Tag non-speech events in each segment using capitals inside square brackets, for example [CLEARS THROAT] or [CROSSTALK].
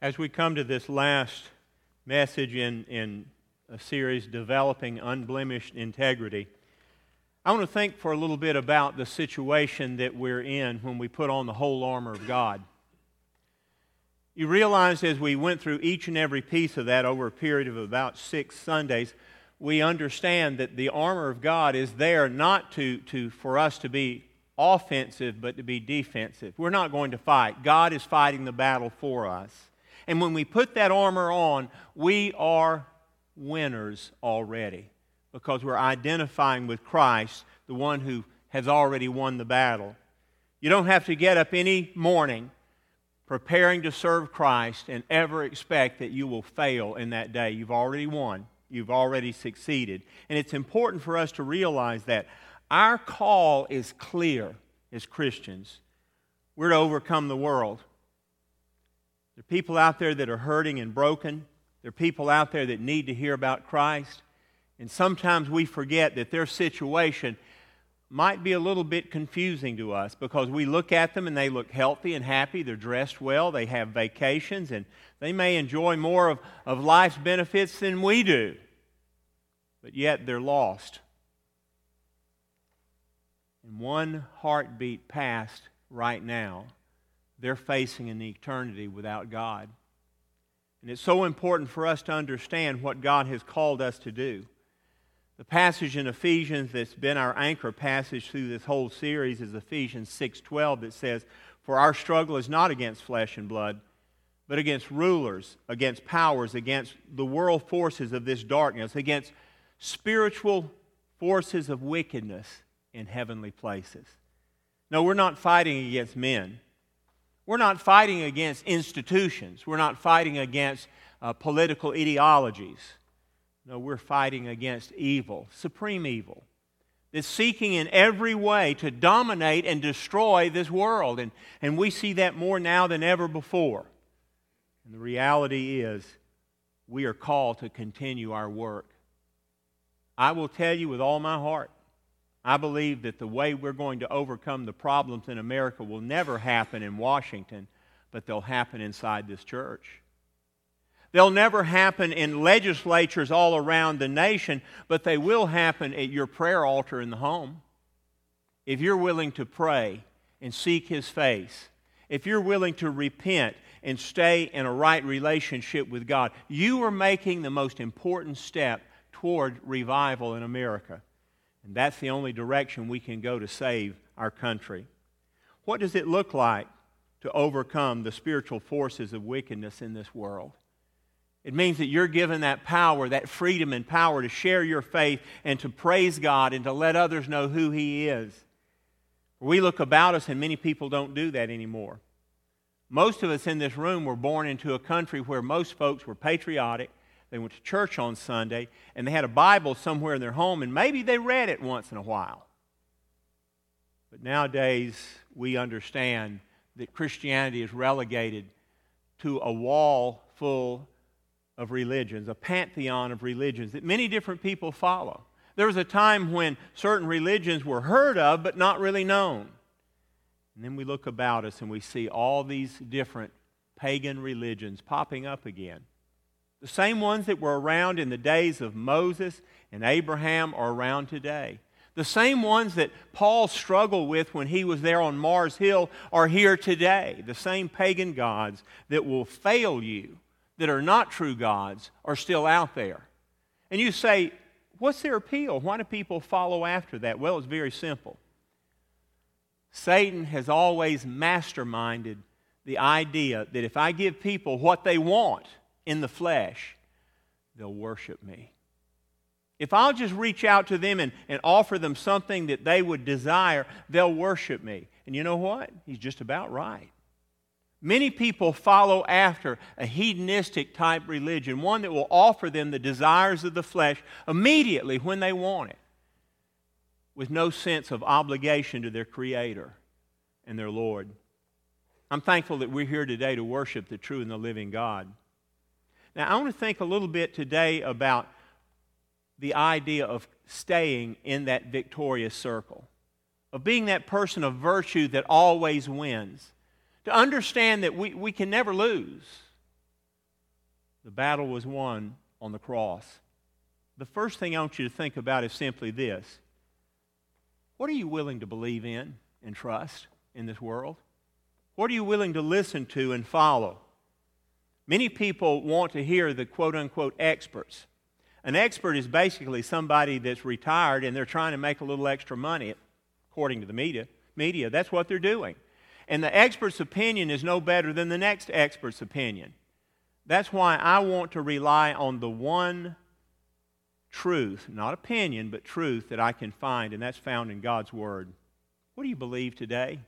As we come to this last message in, in a series, Developing Unblemished Integrity, I want to think for a little bit about the situation that we're in when we put on the whole armor of God. You realize as we went through each and every piece of that over a period of about six Sundays, we understand that the armor of God is there not to, to, for us to be offensive, but to be defensive. We're not going to fight. God is fighting the battle for us. And when we put that armor on, we are winners already because we're identifying with Christ, the one who has already won the battle. You don't have to get up any morning preparing to serve Christ and ever expect that you will fail in that day. You've already won, you've already succeeded. And it's important for us to realize that our call is clear as Christians. We're to overcome the world. There are people out there that are hurting and broken. There are people out there that need to hear about Christ. And sometimes we forget that their situation might be a little bit confusing to us because we look at them and they look healthy and happy. They're dressed well. They have vacations and they may enjoy more of, of life's benefits than we do. But yet they're lost. And one heartbeat past right now they're facing an eternity without God. And it's so important for us to understand what God has called us to do. The passage in Ephesians that's been our anchor passage through this whole series is Ephesians 6:12 that says, "For our struggle is not against flesh and blood, but against rulers, against powers, against the world forces of this darkness, against spiritual forces of wickedness in heavenly places." No, we're not fighting against men. We're not fighting against institutions. We're not fighting against uh, political ideologies. No, we're fighting against evil, supreme evil, that's seeking in every way to dominate and destroy this world. And, and we see that more now than ever before. And the reality is, we are called to continue our work. I will tell you with all my heart, I believe that the way we're going to overcome the problems in America will never happen in Washington, but they'll happen inside this church. They'll never happen in legislatures all around the nation, but they will happen at your prayer altar in the home. If you're willing to pray and seek His face, if you're willing to repent and stay in a right relationship with God, you are making the most important step toward revival in America. And that's the only direction we can go to save our country. What does it look like to overcome the spiritual forces of wickedness in this world? It means that you're given that power, that freedom and power to share your faith and to praise God and to let others know who He is. We look about us, and many people don't do that anymore. Most of us in this room were born into a country where most folks were patriotic, they went to church on Sunday, and they had a Bible somewhere in their home, and maybe they read it once in a while. But nowadays, we understand that Christianity is relegated to a wall full of religions, a pantheon of religions that many different people follow. There was a time when certain religions were heard of but not really known. And then we look about us and we see all these different pagan religions popping up again. The same ones that were around in the days of Moses and Abraham are around today. The same ones that Paul struggled with when he was there on Mars Hill are here today. The same pagan gods that will fail you, that are not true gods, are still out there. And you say, what's their appeal? Why do people follow after that? Well, it's very simple. Satan has always masterminded the idea that if I give people what they want, in the flesh, they'll worship me. If I'll just reach out to them and, and offer them something that they would desire, they'll worship me. And you know what? He's just about right. Many people follow after a hedonistic type religion, one that will offer them the desires of the flesh immediately when they want it, with no sense of obligation to their Creator and their Lord. I'm thankful that we're here today to worship the true and the living God. Now, I want to think a little bit today about the idea of staying in that victorious circle, of being that person of virtue that always wins, to understand that we, we can never lose. The battle was won on the cross. The first thing I want you to think about is simply this What are you willing to believe in and trust in this world? What are you willing to listen to and follow? Many people want to hear the quote unquote experts. An expert is basically somebody that's retired and they're trying to make a little extra money, according to the media. media. That's what they're doing. And the expert's opinion is no better than the next expert's opinion. That's why I want to rely on the one truth, not opinion, but truth that I can find, and that's found in God's Word. What do you believe today?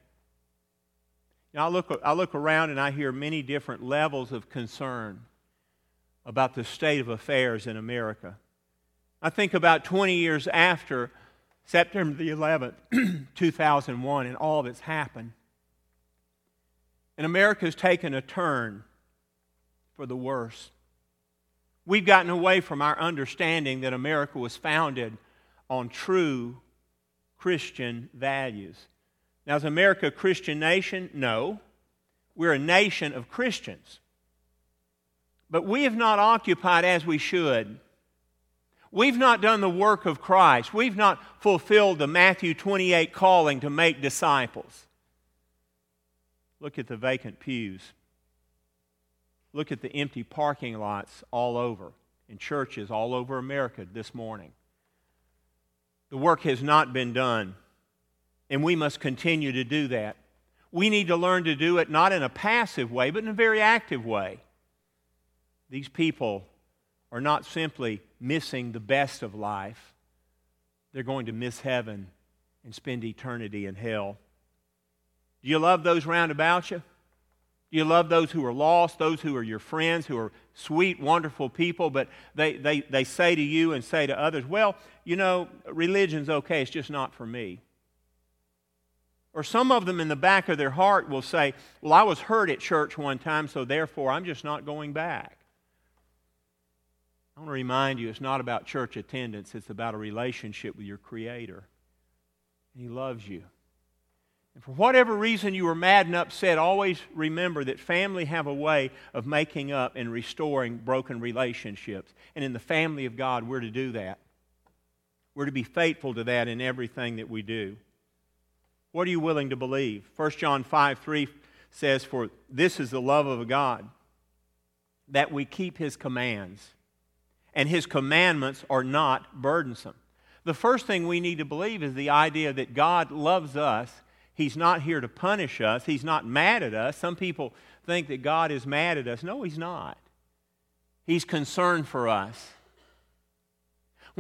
You know, I, look, I look around and I hear many different levels of concern about the state of affairs in America. I think about 20 years after September the 11th, [CLEARS THROAT] 2001, and all that's happened. And America has taken a turn for the worse. We've gotten away from our understanding that America was founded on true Christian values. Now, is America a Christian nation? No. We're a nation of Christians. But we have not occupied as we should. We've not done the work of Christ. We've not fulfilled the Matthew 28 calling to make disciples. Look at the vacant pews. Look at the empty parking lots all over in churches all over America this morning. The work has not been done, and we must continue to do that. We need to learn to do it not in a passive way, but in a very active way. These people are not simply missing the best of life, they're going to miss heaven and spend eternity in hell. Do you love those round about you? Do you love those who are lost, those who are your friends, who are sweet, wonderful people, but they, they, they say to you and say to others, well, you know, religion's okay, it's just not for me. Or some of them in the back of their heart will say, well, I was hurt at church one time, so therefore I'm just not going back. I want to remind you it's not about church attendance, it's about a relationship with your Creator. And He loves you. And for whatever reason you were mad and upset, always remember that family have a way of making up and restoring broken relationships. And in the family of God, we're to do that. We're to be faithful to that in everything that we do. What are you willing to believe? 1 John 5 3 says, For this is the love of God, that we keep his commands. And his commandments are not burdensome. The first thing we need to believe is the idea that God loves us He's not here to punish us. He's not mad at us. Some people think that God is mad at us. No, He's not. He's concerned for us.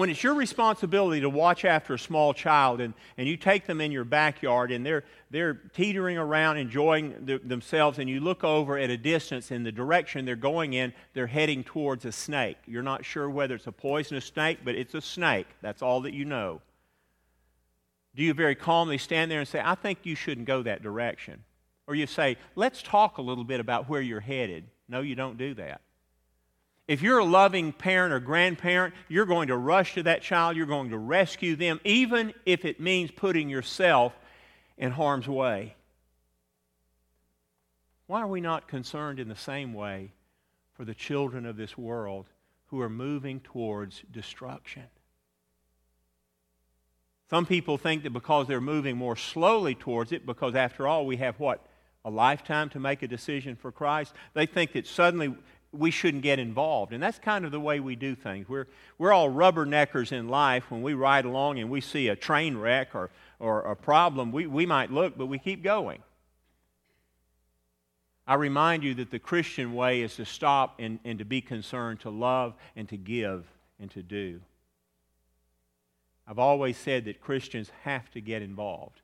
When it's your responsibility to watch after a small child and, and you take them in your backyard and they're, they're teetering around enjoying the, themselves and you look over at a distance in the direction they're going in, they're heading towards a snake. You're not sure whether it's a poisonous snake, but it's a snake. That's all that you know. Do you very calmly stand there and say, I think you shouldn't go that direction? Or you say, let's talk a little bit about where you're headed. No, you don't do that. If you're a loving parent or grandparent, you're going to rush to that child, you're going to rescue them, even if it means putting yourself in harm's way. Why are we not concerned in the same way for the children of this world who are moving towards destruction? Some people think that because they're moving more slowly towards it, because after all, we have what? A lifetime to make a decision for Christ. They think that suddenly we shouldn't get involved. And that's kind of the way we do things. We're, we're all rubberneckers in life. When we ride along and we see a train wreck or, or a problem, we, we might look, but we keep going. I remind you that the Christian way is to stop and, and to be concerned, to love and to give and to do. I've always said that Christians have to get involved.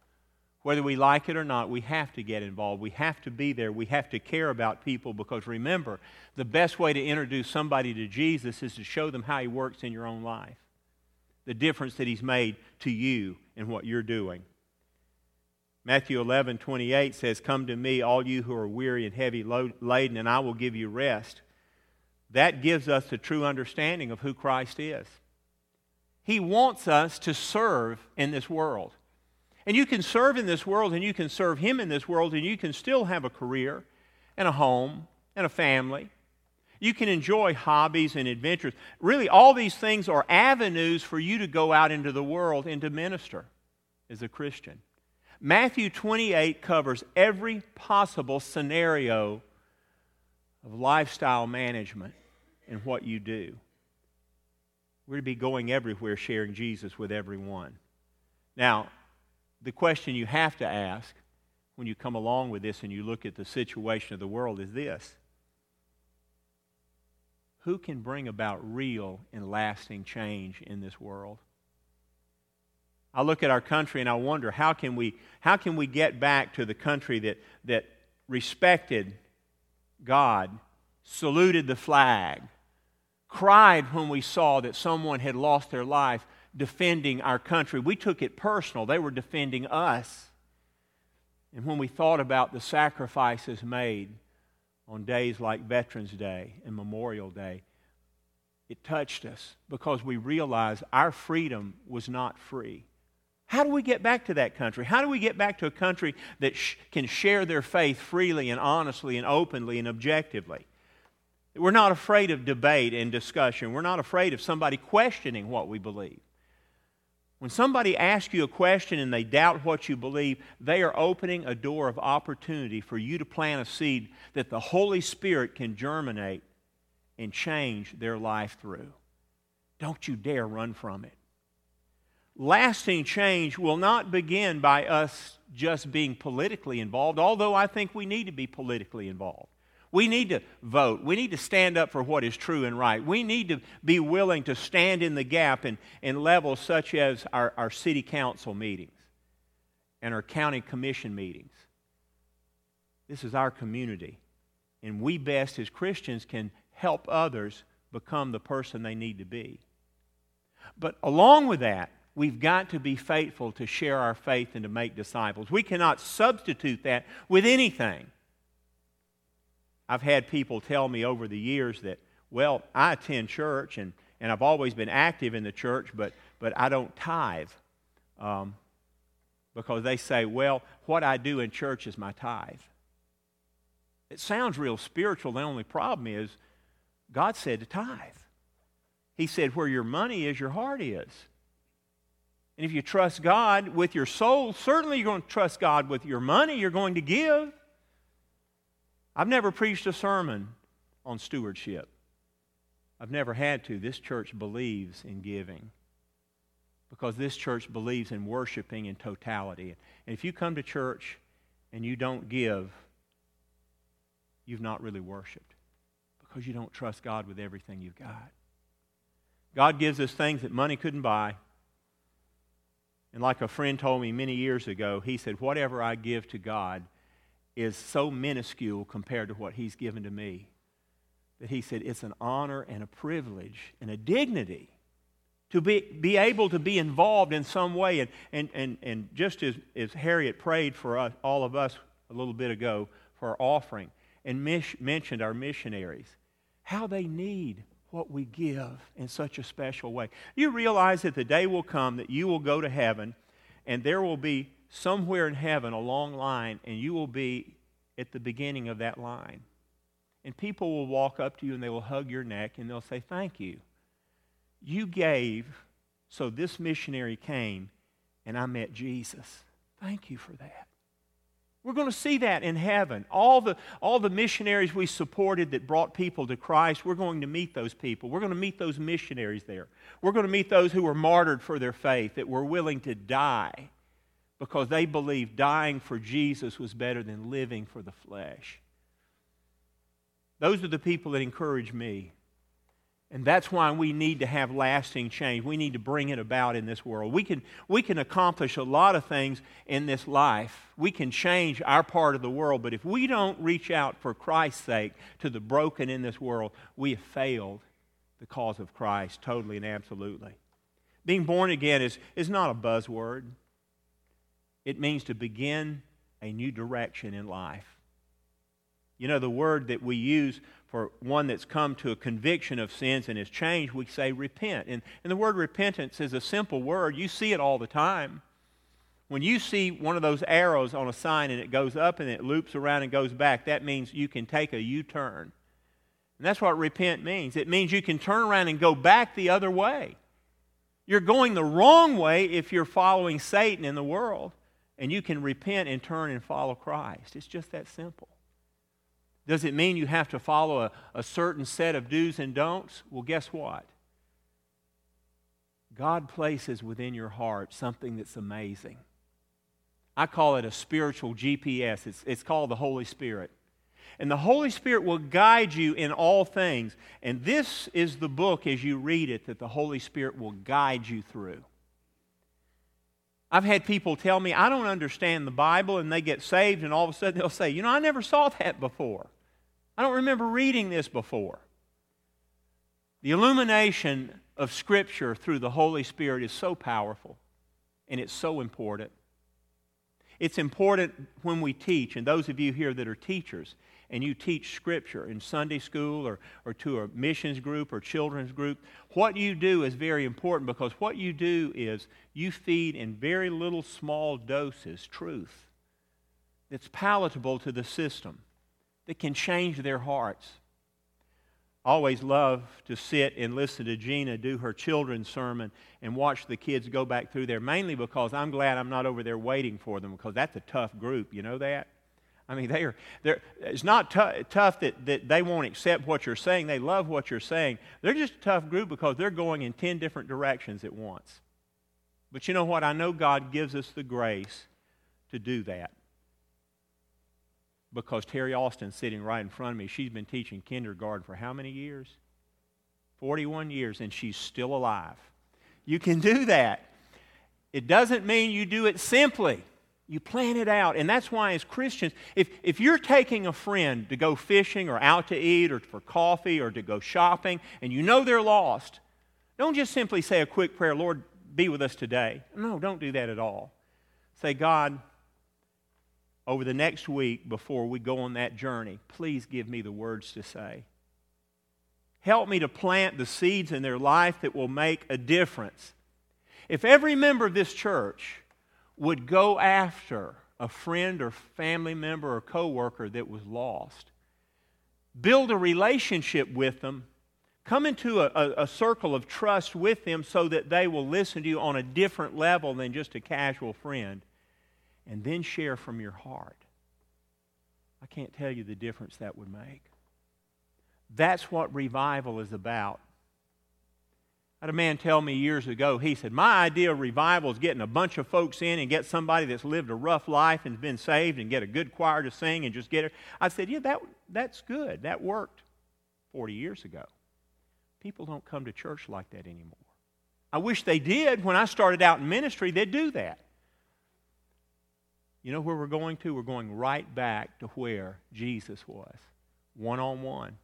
Whether we like it or not, we have to get involved. We have to be there. We have to care about people because remember, the best way to introduce somebody to Jesus is to show them how He works in your own life, the difference that He's made to you and what you're doing. Matthew 11, 28 says, Come to me, all you who are weary and heavy laden, and I will give you rest. That gives us the true understanding of who Christ is. He wants us to serve in this world. And you can serve in this world and you can serve Him in this world and you can still have a career and a home and a family. You can enjoy hobbies and adventures. Really, all these things are avenues for you to go out into the world and to minister as a Christian. Matthew 28 covers every possible scenario of lifestyle management and what you do. We're to be going everywhere sharing Jesus with everyone. Now, the question you have to ask when you come along with this and you look at the situation of the world is this Who can bring about real and lasting change in this world? I look at our country and I wonder how can we, how can we get back to the country that, that respected God, saluted the flag, cried when we saw that someone had lost their life defending our country. We took it personal, they were defending us. And when we thought about the sacrifices made on days like Veterans Day and Memorial Day, it touched us because we realized our freedom was not free. How do we get back to that country? How do we get back to a country that sh- can share their faith freely and honestly and openly and objectively? We're not afraid of debate and discussion. We're not afraid of somebody questioning what we believe. When somebody asks you a question and they doubt what you believe, they are opening a door of opportunity for you to plant a seed that the Holy Spirit can germinate and change their life through. Don't you dare run from it lasting change will not begin by us just being politically involved, although I think we need to be politically involved. We need to vote. We need to stand up for what is true and right. We need to be willing to stand in the gap in, in levels such as our, our city council meetings and our county commission meetings. This is our community. And we best as Christians can help others become the person they need to be. But along with that, we've got to be faithful to share our faith and to make disciples. We cannot substitute that with anything. I've had people tell me over the years that, well, I attend church and, and I've always been active in the church, but, but I don't tithe. Um, because they say, well, what I do in church is my tithe. It sounds real spiritual. The only problem is God said to tithe. He said, where your money is, your heart is. And if you trust God with your soul, certainly you're going to trust God with your money you're going to give. I've never preached a sermon on stewardship. I've never had to. This church believes in giving because this church believes in worshiping in totality. And if you come to church and you don't give, you've not really worshiped because you don't trust God with everything you've got. God gives us things that money couldn't buy. And like a friend told me many years ago, he said, Whatever I give to God is so minuscule compared to what He's given to me that he said it's an honor and a privilege and a dignity to be, be able to be involved in some way. And, and, and, and just as, as Harriet prayed for us, all of us a little bit ago for our offering and mentioned our missionaries, how they need what we give in such a special way. You realize that the day will come that you will go to heaven and there will be somewhere in heaven a long line and you will be at the beginning of that line. And people will walk up to you and they will hug your neck and they'll say, Thank you. You gave, so this missionary came and I met Jesus. Thank you for that. We're going to see that in heaven. All the, all the missionaries we supported that brought people to Christ, we're going to meet those people. We're going to meet those missionaries there. We're going to meet those who were martyred for their faith, that were willing to die because they believed dying for Jesus was better than living for the flesh. Those are the people that encourage me. And that's why we need to have lasting change. We need to bring it about in this world. We can, we can accomplish a lot of things in this life. We can change our part of the world, but if we don't reach out for Christ's sake to the broken in this world, we have failed the cause of Christ totally and absolutely. Being born again is, is not a buzzword, it means to begin a new direction in life. You know, the word that we use for one that's come to a conviction of sins and has changed, we say repent. And, and the word repentance is a simple word. You see it all the time. When you see one of those arrows on a sign and it goes up and it loops around and goes back, that means you can take a U turn. And that's what repent means. It means you can turn around and go back the other way. You're going the wrong way if you're following Satan in the world, and you can repent and turn and follow Christ. It's just that simple. Does it mean you have to follow a, a certain set of do's and don'ts? Well, guess what? God places within your heart something that's amazing. I call it a spiritual GPS. It's, it's called the Holy Spirit. And the Holy Spirit will guide you in all things. And this is the book, as you read it, that the Holy Spirit will guide you through. I've had people tell me, I don't understand the Bible, and they get saved, and all of a sudden they'll say, You know, I never saw that before. I don't remember reading this before. The illumination of Scripture through the Holy Spirit is so powerful, and it's so important. It's important when we teach, and those of you here that are teachers, and you teach Scripture in Sunday school or, or to a missions group or children's group, what you do is very important because what you do is you feed in very little small doses truth that's palatable to the system, that can change their hearts. Always love to sit and listen to Gina do her children's sermon and watch the kids go back through there, mainly because I'm glad I'm not over there waiting for them because that's a tough group. You know that? I mean, they are, they're, it's not t- tough that, that they won't accept what you're saying. They love what you're saying. They're just a tough group because they're going in 10 different directions at once. But you know what? I know God gives us the grace to do that. Because Terry Austin sitting right in front of me. She's been teaching kindergarten for how many years? 41 years, and she's still alive. You can do that. It doesn't mean you do it simply. You plan it out. And that's why, as Christians, if, if you're taking a friend to go fishing or out to eat or for coffee or to go shopping and you know they're lost, don't just simply say a quick prayer, Lord, be with us today. No, don't do that at all. Say, God, over the next week before we go on that journey, please give me the words to say. Help me to plant the seeds in their life that will make a difference. If every member of this church would go after a friend or family member or coworker that was lost. Build a relationship with them. Come into a, a, a, circle of trust with them so that they will listen to you on a different level than just a casual friend. And then share from your heart. I can't tell you the difference that would make. That's what revival is about. Had a man tell me years ago, he said, My idea of revival is getting a bunch of folks in and get somebody that's lived a rough life and been saved and get a good choir to sing and just get it. I said, Yeah, that, that's good. That worked 40 years ago. People don't come to church like that anymore. I wish they did. When I started out in ministry, they'd do that. You know where we're going to? We're going right back to where Jesus was one on one.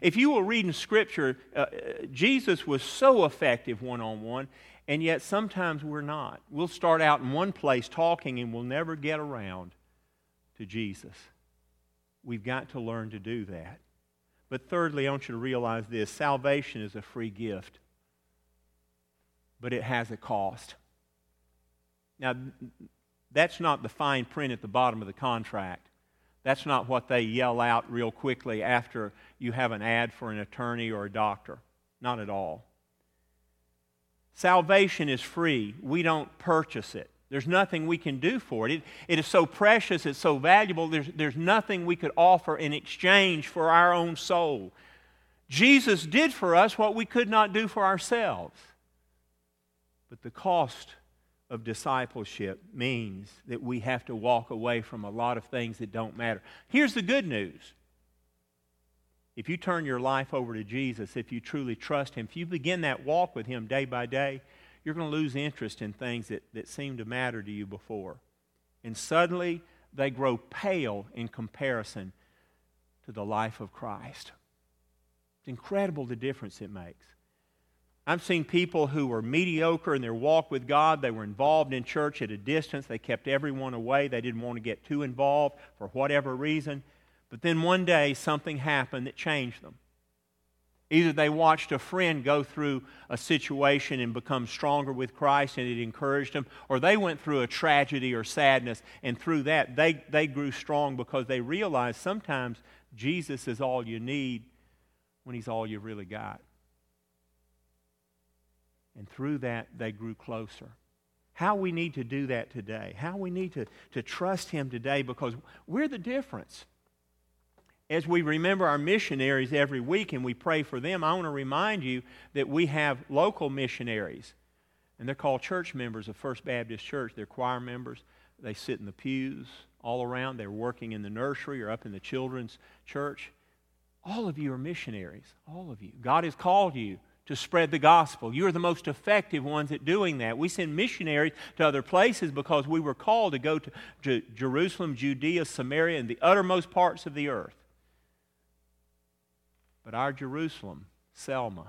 If you were reading Scripture, uh, uh Jesus was so effective one on one, and yet sometimes we're not. We'll start out in one place talking and we'll never get around to Jesus. We've got to learn to do that. But thirdly, I want you to realize this salvation is a free gift, but it has a cost. Now, that's not the fine print at the bottom of the contract. That's not what they yell out real quickly after you have an ad for an attorney or a doctor. Not at all. Salvation is free. We don't purchase it. There's nothing we can do for it. It, it is so precious, it's so valuable, there's, there's nothing we could offer in exchange for our own soul. Jesus did for us what we could not do for ourselves. But the cost of discipleship means that we have to walk away from a lot of things that don't matter. Here's the good news. If you turn your life over to Jesus, if you truly trust Him, if you begin that walk with Him day by day, you're going to lose interest in things that, that seemed to matter to you before. And suddenly, they grow pale in comparison to the life of Christ. It's incredible the difference it makes. I've seen people who were mediocre in their walk with God. They were involved in church at a distance. They kept everyone away. They didn't want to get too involved for whatever reason. But then one day something happened that changed them. Either they watched a friend go through a situation and become stronger with Christ and it encouraged them, or they went through a tragedy or sadness and through that they, they grew strong because they realized sometimes Jesus is all you need when He's all you really got. And through that, they grew closer. How we need to do that today, how we need to, to trust Him today because we're the difference. As we remember our missionaries every week and we pray for them, I want to remind you that we have local missionaries. And they're called church members of First Baptist Church. They're choir members. They sit in the pews all around. They're working in the nursery or up in the children's church. All of you are missionaries. All of you. God has called you to spread the gospel. You are the most effective ones at doing that. We send missionaries to other places because we were called to go to Jerusalem, Judea, Samaria, and the uttermost parts of the earth. But our Jerusalem, Selma,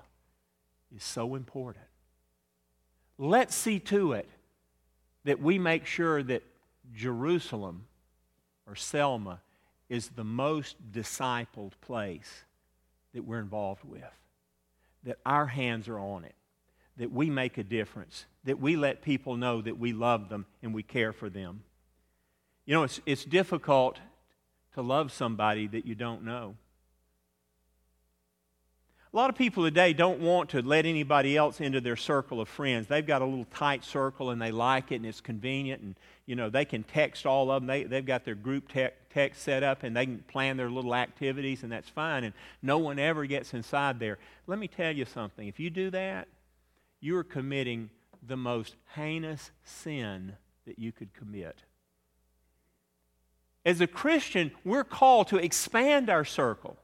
is so important. Let's see to it that we make sure that Jerusalem or Selma is the most discipled place that we're involved with. That our hands are on it. That we make a difference. That we let people know that we love them and we care for them. You know, it's, it's difficult to love somebody that you don't know. A lot of people today don't want to let anybody else into their circle of friends. They've got a little tight circle and they like it and it's convenient and, you know, they can text all of them. They, they've got their group te- text set up and they can plan their little activities and that's fine and no one ever gets inside there. Let me tell you something. If you do that, you are committing the most heinous sin that you could commit. As a Christian, we're called to expand our circle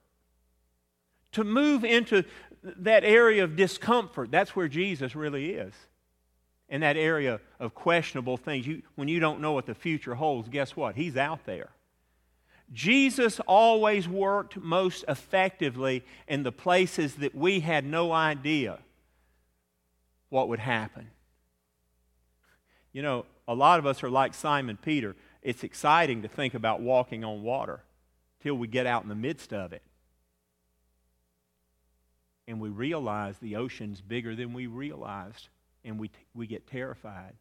to move into that area of discomfort. That's where Jesus really is. In that area of questionable things. You, when you don't know what the future holds, guess what? He's out there. Jesus always worked most effectively in the places that we had no idea what would happen. You know, a lot of us are like Simon Peter. It's exciting to think about walking on water till we get out in the midst of it and we realize the ocean's bigger than we realized, and we, we get terrified.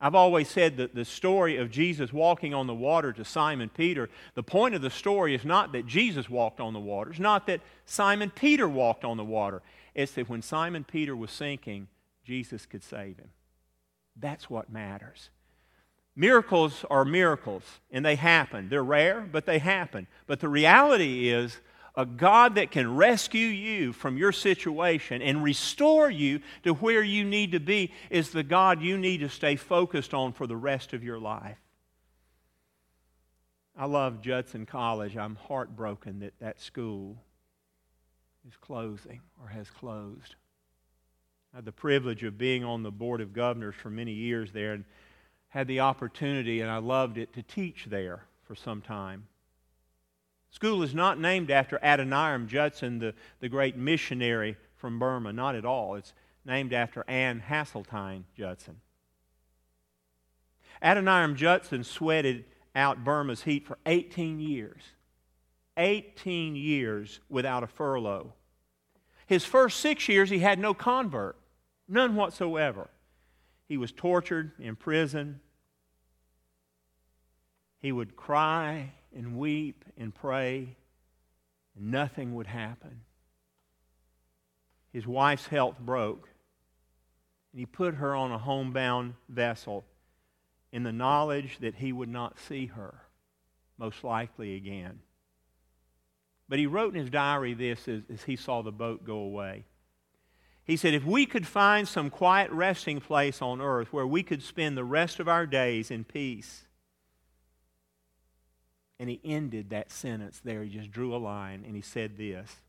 I've always said that the story of Jesus walking on the water to Simon Peter, the point of the story is not that Jesus walked on the water. It's not that Simon Peter walked on the water. It's that when Simon Peter was sinking, Jesus could save him. That's what matters. Miracles are miracles, and they happen. They're rare, but they happen. But the reality is, a God that can rescue you from your situation and restore you to where you need to be is the God you need to stay focused on for the rest of your life. I love Judson College. I'm heartbroken that that school is closing or has closed. I had the privilege of being on the Board of Governors for many years there and had the opportunity, and I loved it, to teach there for some time. School is not named after Adoniram Judson, the, the great missionary from Burma, not at all. It's named after Anne Hasseltine Judson. Adoniram Judson sweated out Burma's heat for 18 years. 18 years without a furlough. His first six years, he had no convert, none whatsoever. He was tortured, in prison. He would cry and weep and pray, and nothing would happen. His wife's health broke, and he put her on a homebound vessel in the knowledge that he would not see her, most likely again. But he wrote in his diary this as, as he saw the boat go away. He said, If we could find some quiet resting place on earth where we could spend the rest of our days in peace, and he ended that sentence there. He just drew a line and he said this.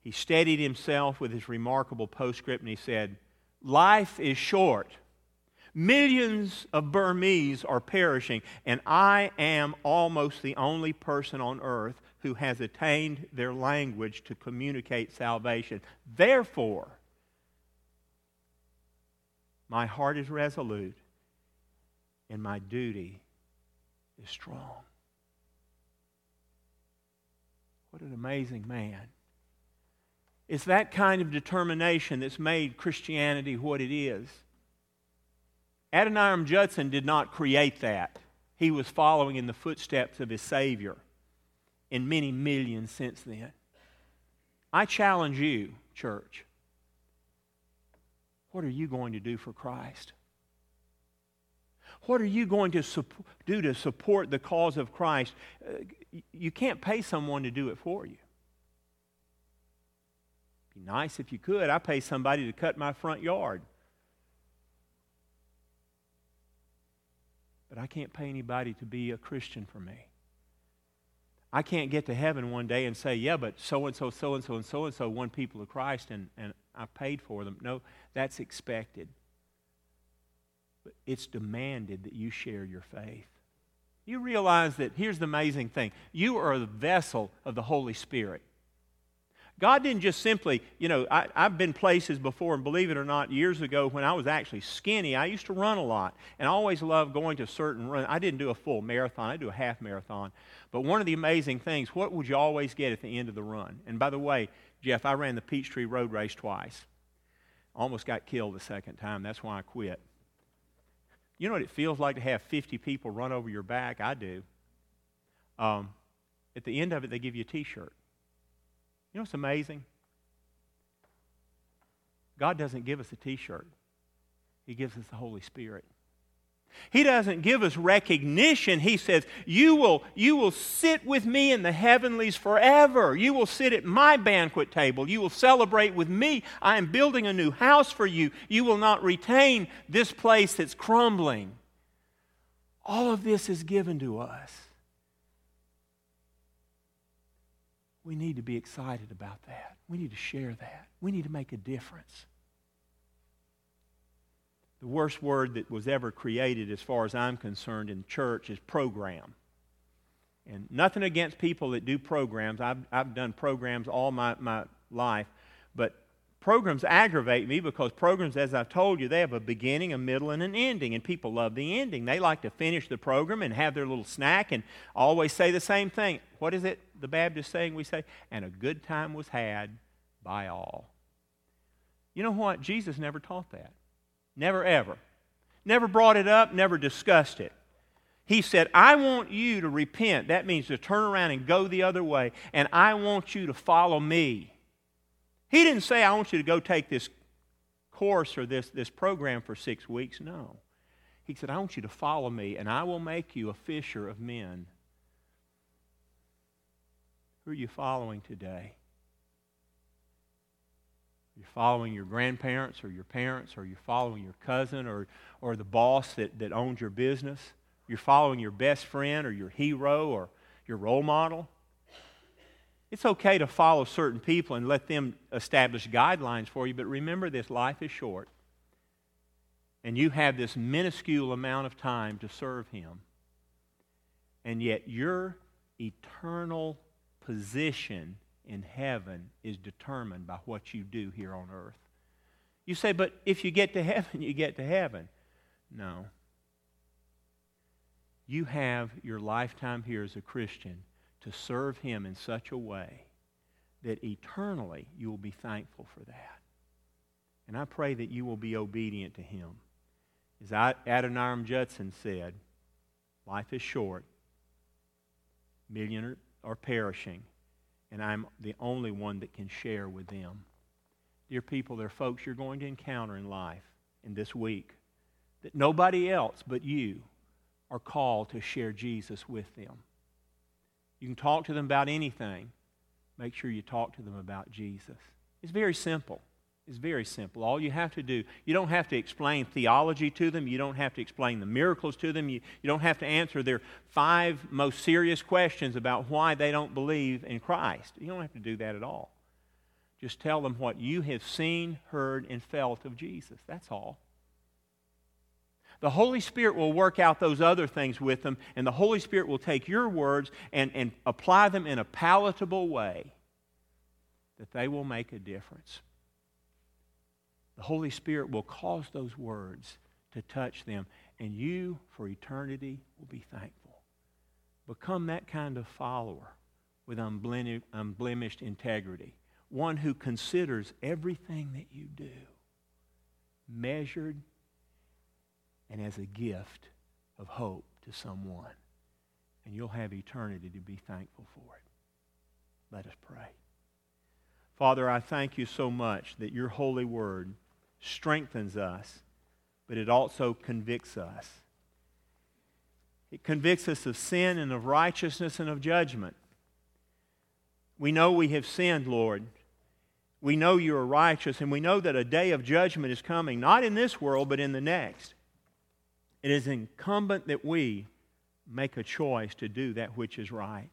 He steadied himself with his remarkable postscript and he said, Life is short. Millions of Burmese are perishing, and I am almost the only person on earth who has attained their language to communicate salvation. Therefore, my heart is resolute, and my duty is strong. What an amazing man. It's that kind of determination that's made Christianity what it is. Adoniram Judson did not create that. He was following in the footsteps of his Savior, and many millions since then. I challenge you, church. What are you going to do for Christ? What are you going to do to support the cause of Christ? Uh, You can't pay someone to do it for you. Be nice if you could. I pay somebody to cut my front yard. But I can't pay anybody to be a Christian for me. I can't get to heaven one day and say, yeah, but so and so, so and so, and so and so won people of Christ and, and I paid for them. No, that's expected. But it's demanded that you share your faith. You realize that here's the amazing thing you are the vessel of the Holy Spirit. God didn't just simply, you know, I, have been places before, and believe it or not, years ago when I was actually skinny, I used to run a lot. And I always loved going to certain runs. I didn't do a full marathon, I do a half marathon. But one of the amazing things, what would you always get at the end of the run? And by the way, Jeff, I ran the Peachtree Road Race twice. Almost got killed the second time. That's why I quit. You know what it feels like to have 50 people run over your back? I do. Um, at the end of it, they give you a t shirt. You know what's amazing? God doesn't give us a t shirt, He gives us the Holy Spirit. He doesn't give us recognition. He says, you will, you will sit with me in the heavenlies forever. You will sit at my banquet table. You will celebrate with me. I am building a new house for you. You will not retain this place that's crumbling. All of this is given to us. We need to be excited about that. We need to share that. We need to make a difference. The worst word that was ever created, as far as I'm concerned, in church is program. And nothing against people that do programs. I've, I've done programs all my, my life. But programs aggravate me because programs, as I've told you, they have a beginning, a middle, and an ending. And people love the ending. They like to finish the program and have their little snack and always say the same thing. What is it the Baptist saying we say? And a good time was had by all. You know what? Jesus never taught that. Never, ever. Never brought it up, never discussed it. He said, I want you to repent. That means to turn around and go the other way, and I want you to follow me. He didn't say, I want you to go take this course or this, this program for six weeks. No. He said, I want you to follow me, and I will make you a fisher of men. Who are you following today? You're following your grandparents or your parents, or you're following your cousin or, or the boss that, that owns your business. You're following your best friend or your hero or your role model. It's okay to follow certain people and let them establish guidelines for you, but remember this life is short. And you have this minuscule amount of time to serve Him. And yet, your eternal position in heaven is determined by what you do here on earth. You say, but if you get to [LAUGHS] heaven, you get to heaven. No. You have your lifetime here as a Christian to serve Him in such a way that eternally you will be thankful for that. And I pray that you will be obedient to Him. As Adoniram Judson said, life is short, million are perishing, and I'm the only one that can share with them. Dear people, there are folks you're going to encounter in life in this week that nobody else but you are called to share Jesus with them. You can talk to them about anything. Make sure you talk to them about Jesus. It's very simple. It's very simple. All you have to do, you don't have to explain theology to them. You don't have to explain the miracles to them. You, you don't have to answer their five most serious questions about why they don't believe in Christ. You don't have to do that at all. Just tell them what you have seen, heard, and felt of Jesus. That's all. The Holy Spirit will work out those other things with them, and the Holy Spirit will take your words and, and apply them in a palatable way that they will make a difference. The Holy Spirit will cause those words to touch them, and you, for eternity, will be thankful. Become that kind of follower with unblemished integrity, one who considers everything that you do measured and as a gift of hope to someone. And you'll have eternity to be thankful for it. Let us pray. Father, I thank you so much that your holy word strengthens us, but it also convicts us. It convicts us of sin and of righteousness and of judgment. We know we have sinned, Lord. We know you are righteous, and we know that a day of judgment is coming, not in this world, but in the next. It is incumbent that we make a choice to do that which is right.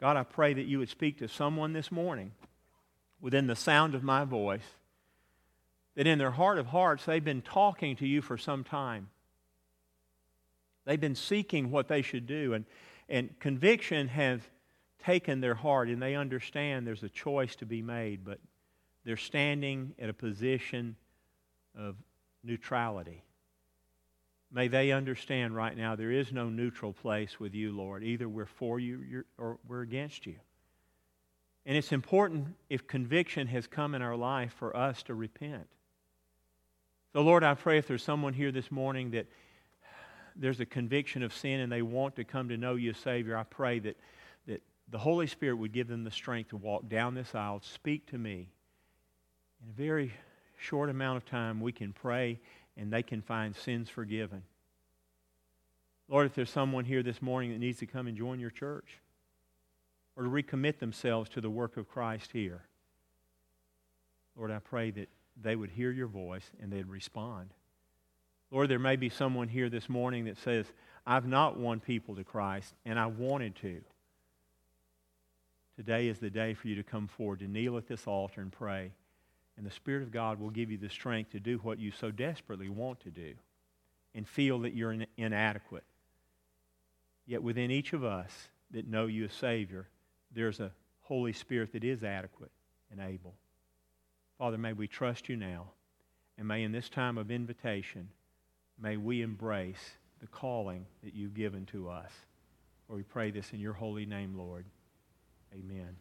God, I pray that you would speak to someone this morning within the sound of my voice, that in their heart of hearts they've been talking to you for some time. They've been seeking what they should do, and, and conviction has taken their heart, and they understand there's a choice to be made, but they're standing at a position of neutrality. May they understand right now there is no neutral place with you, Lord. Either we're for you or we're against you. And it's important if conviction has come in our life for us to repent. So, Lord, I pray if there's someone here this morning that there's a conviction of sin and they want to come to know you as Savior, I pray that, that the Holy Spirit would give them the strength to walk down this aisle, speak to me. In a very short amount of time, we can pray and they can find sins forgiven. Lord, if there's someone here this morning that needs to come and join your church or to recommit themselves to the work of Christ here, Lord, I pray that they would hear your voice and they'd respond. Lord, there may be someone here this morning that says, I've not won people to Christ, and I wanted to. Today is the day for you to come forward, to kneel at this altar and pray. And the Spirit of God will give you the strength to do what you so desperately want to do and feel that you're inadequate. Yet within each of us that know you as Savior, there's a Holy Spirit that is adequate and able. Father, may we trust you now. And may in this time of invitation, may we embrace the calling that you've given to us. For we pray this in your holy name, Lord. Amen.